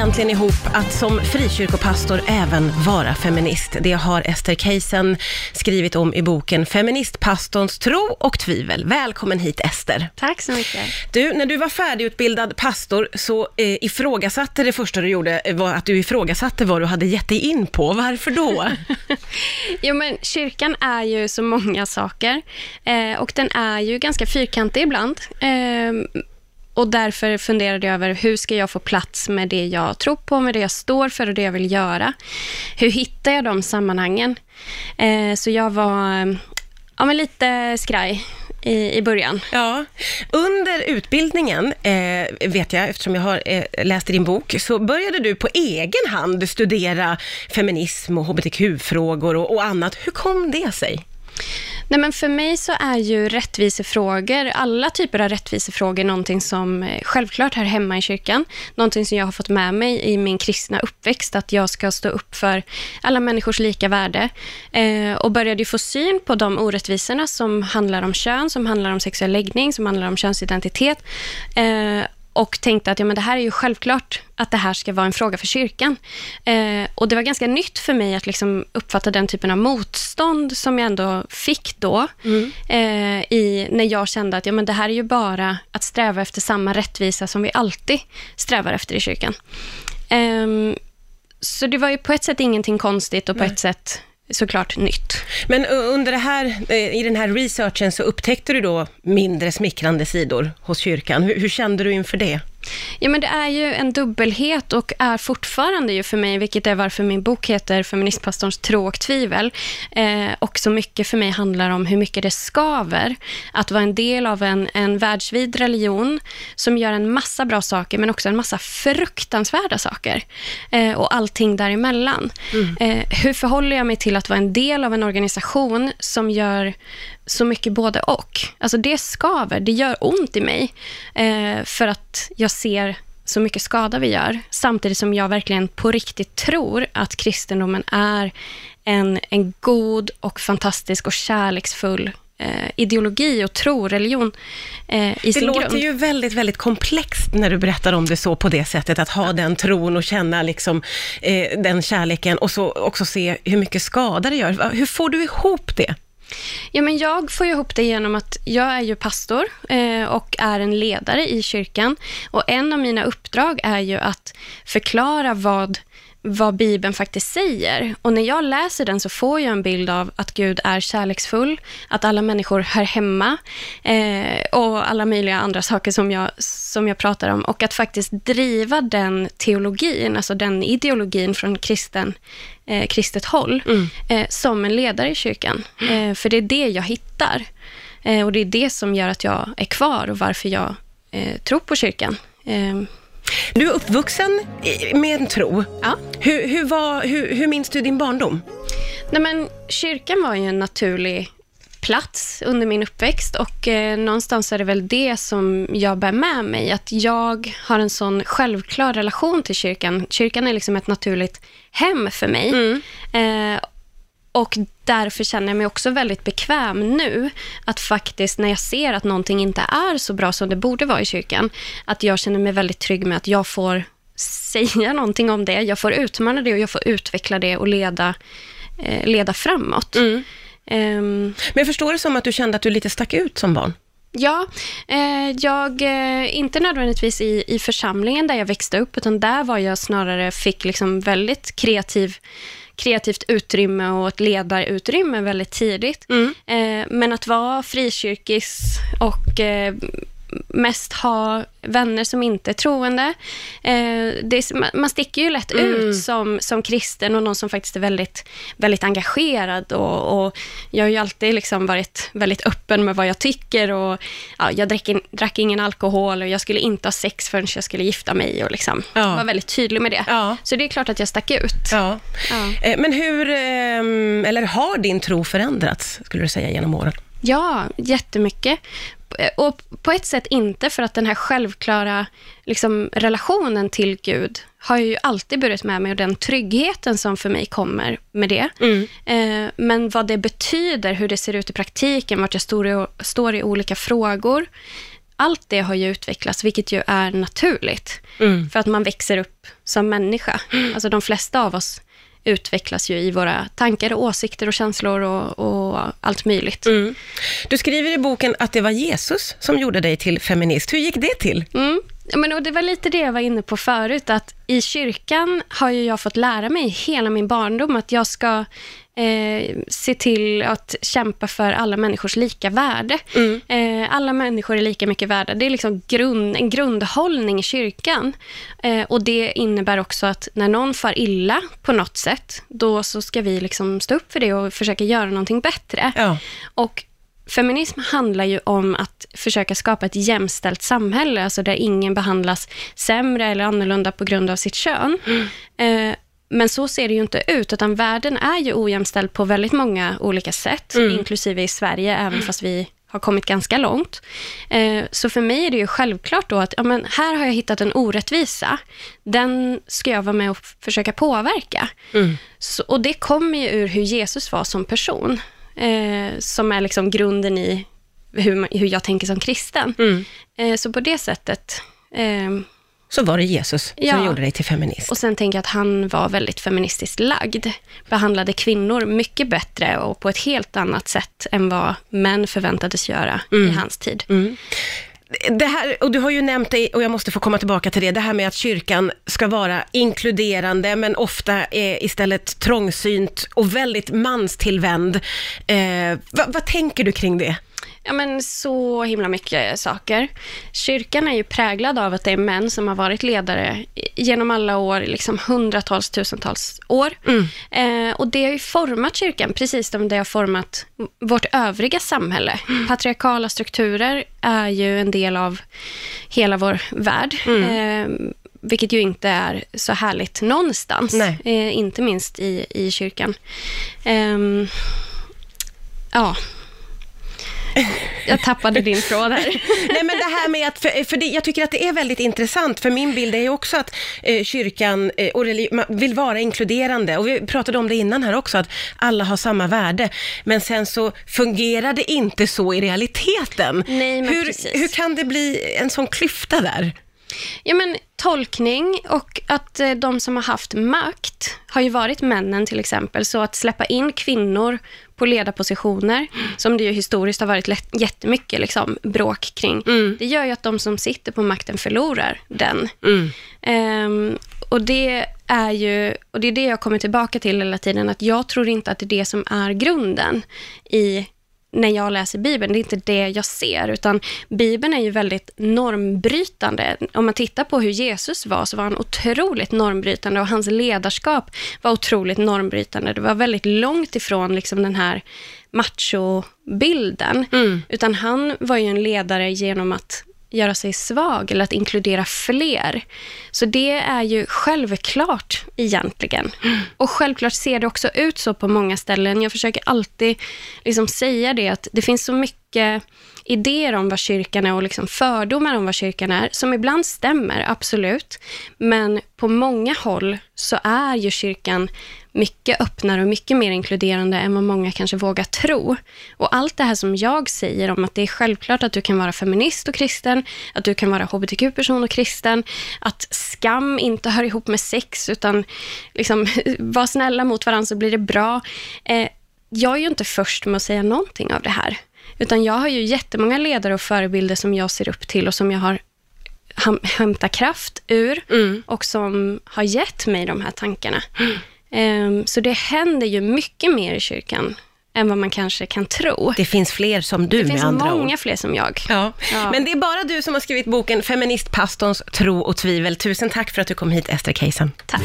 egentligen ihop att som frikyrkopastor även vara feminist? Det har Ester Keisen skrivit om i boken Feministpastorns tro och tvivel. Välkommen hit Ester. Tack så mycket. Du, när du var färdigutbildad pastor så eh, ifrågasatte det första du gjorde eh, var att du ifrågasatte vad du hade gett dig in på. Varför då? jo, men kyrkan är ju så många saker eh, och den är ju ganska fyrkantig ibland. Eh, och därför funderade jag över hur ska jag få plats med det jag tror på, med det jag står för och det jag vill göra. Hur hittar jag de sammanhangen? Eh, så jag var ja, men lite skraj i, i början. Ja, under utbildningen, eh, vet jag, eftersom jag har eh, läst i din bok, så började du på egen hand studera feminism och hbtq-frågor och, och annat. Hur kom det sig? Nej, men för mig så är ju rättvisefrågor, alla typer av rättvisefrågor, någonting som eh, självklart hör hemma i kyrkan. Någonting som jag har fått med mig i min kristna uppväxt, att jag ska stå upp för alla människors lika värde. Eh, och började ju få syn på de orättvisorna som handlar om kön, som handlar om sexuell läggning, som handlar om könsidentitet. Eh, och tänkte att ja, men det här är ju självklart att det här ska vara en fråga för kyrkan. Eh, och Det var ganska nytt för mig att liksom uppfatta den typen av motstånd som jag ändå fick då, mm. eh, i, när jag kände att ja, men det här är ju bara att sträva efter samma rättvisa som vi alltid strävar efter i kyrkan. Eh, så det var ju på ett sätt ingenting konstigt och på Nej. ett sätt såklart nytt. Men eh, under det här, eh, i den här researchen så upptäckte du då mindre smickrande sidor hos kyrkan. Hur, hur kände du inför det? Ja, men det är ju en dubbelhet och är fortfarande ju för mig, vilket är varför min bok heter Feministpastorns tro och tvivel. Eh, och så mycket för mig handlar om hur mycket det skaver att vara en del av en, en världsvid religion som gör en massa bra saker, men också en massa fruktansvärda saker. Eh, och allting däremellan. Mm. Eh, hur förhåller jag mig till att vara en del av en organisation som gör så mycket både och. Alltså det skaver, det gör ont i mig. Eh, för att jag ser så mycket skada vi gör. Samtidigt som jag verkligen på riktigt tror att kristendomen är en, en god och fantastisk och kärleksfull eh, ideologi och tro, religion eh, i det sin grund. Det låter ju väldigt, väldigt komplext när du berättar om det så på det sättet, att ha den tron och känna liksom eh, den kärleken och så också se hur mycket skada det gör. Hur får du ihop det? Ja, men jag får ihop det genom att jag är ju pastor eh, och är en ledare i kyrkan. Och en av mina uppdrag är ju att förklara vad vad Bibeln faktiskt säger. Och när jag läser den så får jag en bild av att Gud är kärleksfull, att alla människor hör hemma eh, och alla möjliga andra saker som jag, som jag pratar om. Och att faktiskt driva den teologin, alltså den ideologin från kristen, eh, kristet håll, mm. eh, som en ledare i kyrkan. Eh, för det är det jag hittar. Eh, och det är det som gör att jag är kvar och varför jag eh, tror på kyrkan. Du är uppvuxen med en tro. Ja. Hur, hur, var, hur, hur minns du din barndom? Nej, men, kyrkan var ju en naturlig plats under min uppväxt och eh, någonstans är det väl det som jag bär med mig, att jag har en sån självklar relation till kyrkan. Kyrkan är liksom ett naturligt hem för mig. Mm. Eh, och därför känner jag mig också väldigt bekväm nu, att faktiskt när jag ser att någonting inte är så bra som det borde vara i kyrkan, att jag känner mig väldigt trygg med att jag får säga någonting om det, jag får utmana det och jag får utveckla det och leda, eh, leda framåt. Mm. Um, Men jag förstår det som att du kände att du lite stack ut som barn? Ja, eh, jag, eh, inte nödvändigtvis i, i församlingen där jag växte upp, utan där var jag snarare, fick liksom väldigt kreativ kreativt utrymme och ett ledarutrymme väldigt tidigt. Mm. Eh, men att vara frikyrkis och eh, mest ha vänner som inte är troende. Eh, är, man sticker ju lätt mm. ut som, som kristen och någon som faktiskt är väldigt, väldigt engagerad. Och, och jag har ju alltid liksom varit väldigt öppen med vad jag tycker. Och, ja, jag drack, in, drack ingen alkohol och jag skulle inte ha sex förrän jag skulle gifta mig. Och liksom, ja. var väldigt tydlig med det. Ja. Så det är klart att jag stack ut. Ja. Eh, men hur, ehm, eller har din tro förändrats, skulle du säga, genom åren? Ja, jättemycket. Och på ett sätt inte, för att den här självklara liksom, relationen till Gud har ju alltid burit med mig och den tryggheten som för mig kommer med det. Mm. Eh, men vad det betyder, hur det ser ut i praktiken, vart jag står i, står i olika frågor, allt det har ju utvecklats, vilket ju är naturligt. Mm. För att man växer upp som människa. Alltså de flesta av oss utvecklas ju i våra tankar och åsikter och känslor och, och allt möjligt. Mm. Du skriver i boken att det var Jesus som gjorde dig till feminist. Hur gick det till? Mm. Men, och det var lite det jag var inne på förut, att i kyrkan har ju jag fått lära mig hela min barndom att jag ska eh, se till att kämpa för alla människors lika värde. Mm. Eh, alla människor är lika mycket värda. Det är liksom grund, en grundhållning i kyrkan. Eh, och Det innebär också att när någon far illa på något sätt, då så ska vi liksom stå upp för det och försöka göra någonting bättre. Ja. Och feminism handlar ju om att försöka skapa ett jämställt samhälle, alltså där ingen behandlas sämre eller annorlunda på grund av sitt kön. Eh, men så ser det ju inte ut, utan världen är ju ojämställd på väldigt många olika sätt, inklusive i Sverige, även fast vi har kommit ganska långt. Eh, så för mig är det ju självklart då att ja, men här har jag hittat en orättvisa. Den ska jag vara med och försöka påverka. Så, och det kommer ju ur hur Jesus var som person, eh, som är liksom grunden i hur, man- hur jag tänker som kristen. Mm. Eh, så på det sättet. Eh, Så var det Jesus som Ja. gjorde dig till feminist. och sen tänker jag att han var väldigt feministiskt lagd. Behandlade kvinnor mycket bättre och på ett helt annat sätt än vad män förväntades göra i hans tid. Det här, och du har ju nämnt det, och jag måste få komma tillbaka till det, det här med att kyrkan ska vara inkluderande, men ofta är istället trångsynt och väldigt manstillvänd. Eh, vad, vad tänker du kring det? Ja, men så himla mycket saker. Kyrkan är ju präglad av att det är män som har varit ledare genom alla år, liksom hundratals, tusentals år. Eh, och det har ju format kyrkan, precis som det har format vårt övriga samhälle. Patriarkala strukturer är ju en del av hela vår värld. Eh, vilket ju inte är så härligt någonstans, eh, inte minst i, i kyrkan. Ehm, ja, jag tappade din tråd här. Nej men det här med att, för, för det, jag tycker att det är väldigt intressant, för min bild är ju också att eh, kyrkan eh, och vill vara inkluderande, och vi pratade om det innan här också, att alla har samma värde, men sen så fungerar det inte så i realiteten. Nej, men hur, precis. hur kan det bli en sån klyfta där? Ja, men tolkning och att eh, de som har haft makt har ju varit männen till exempel, så att släppa in kvinnor på ledarpositioner, som det ju historiskt har varit lätt, jättemycket liksom, bråk kring, det gör ju att de som sitter på makten förlorar den. Ehm, och det är ju, och det är det jag kommer tillbaka till hela tiden, att jag tror inte att det är det som är grunden i när jag läser Bibeln. Det är inte det jag ser, utan Bibeln är ju väldigt normbrytande. Om man tittar på hur Jesus var, så var han otroligt normbrytande och hans ledarskap var otroligt normbrytande. Det var väldigt långt ifrån liksom den här machobilden, utan han var ju en ledare genom att göra sig svag eller att inkludera fler. Så det är ju självklart egentligen. Och självklart ser det också ut så på många ställen. Jag försöker alltid liksom säga det att det finns så mycket idéer om vad kyrkan är och liksom fördomar om vad kyrkan är, som ibland stämmer, absolut. Men på många håll så är ju kyrkan mycket öppnare och mycket mer inkluderande än vad många kanske vågar tro. Och allt det här som jag säger om att det är självklart att du kan vara feminist och kristen, att du kan vara hbtq-person och kristen, att skam inte hör ihop med sex, utan liksom, var snälla mot varandra så blir det bra. Eh, jag är ju inte först med att säga någonting av det här, utan jag har ju jättemånga ledare och förebilder som jag ser upp till och som jag har hämtat kraft ur och som har gett mig de här tankarna. Ehm, så det händer ju mycket mer i kyrkan än vad man kanske kan tro. Det finns fler som du Det med finns andra många ord. fler som jag. Ja. Ja. Men det är bara du som har skrivit boken Feministpastorns tro och tvivel. Tusen tack för att du kom hit, Ester Keisen. Tack.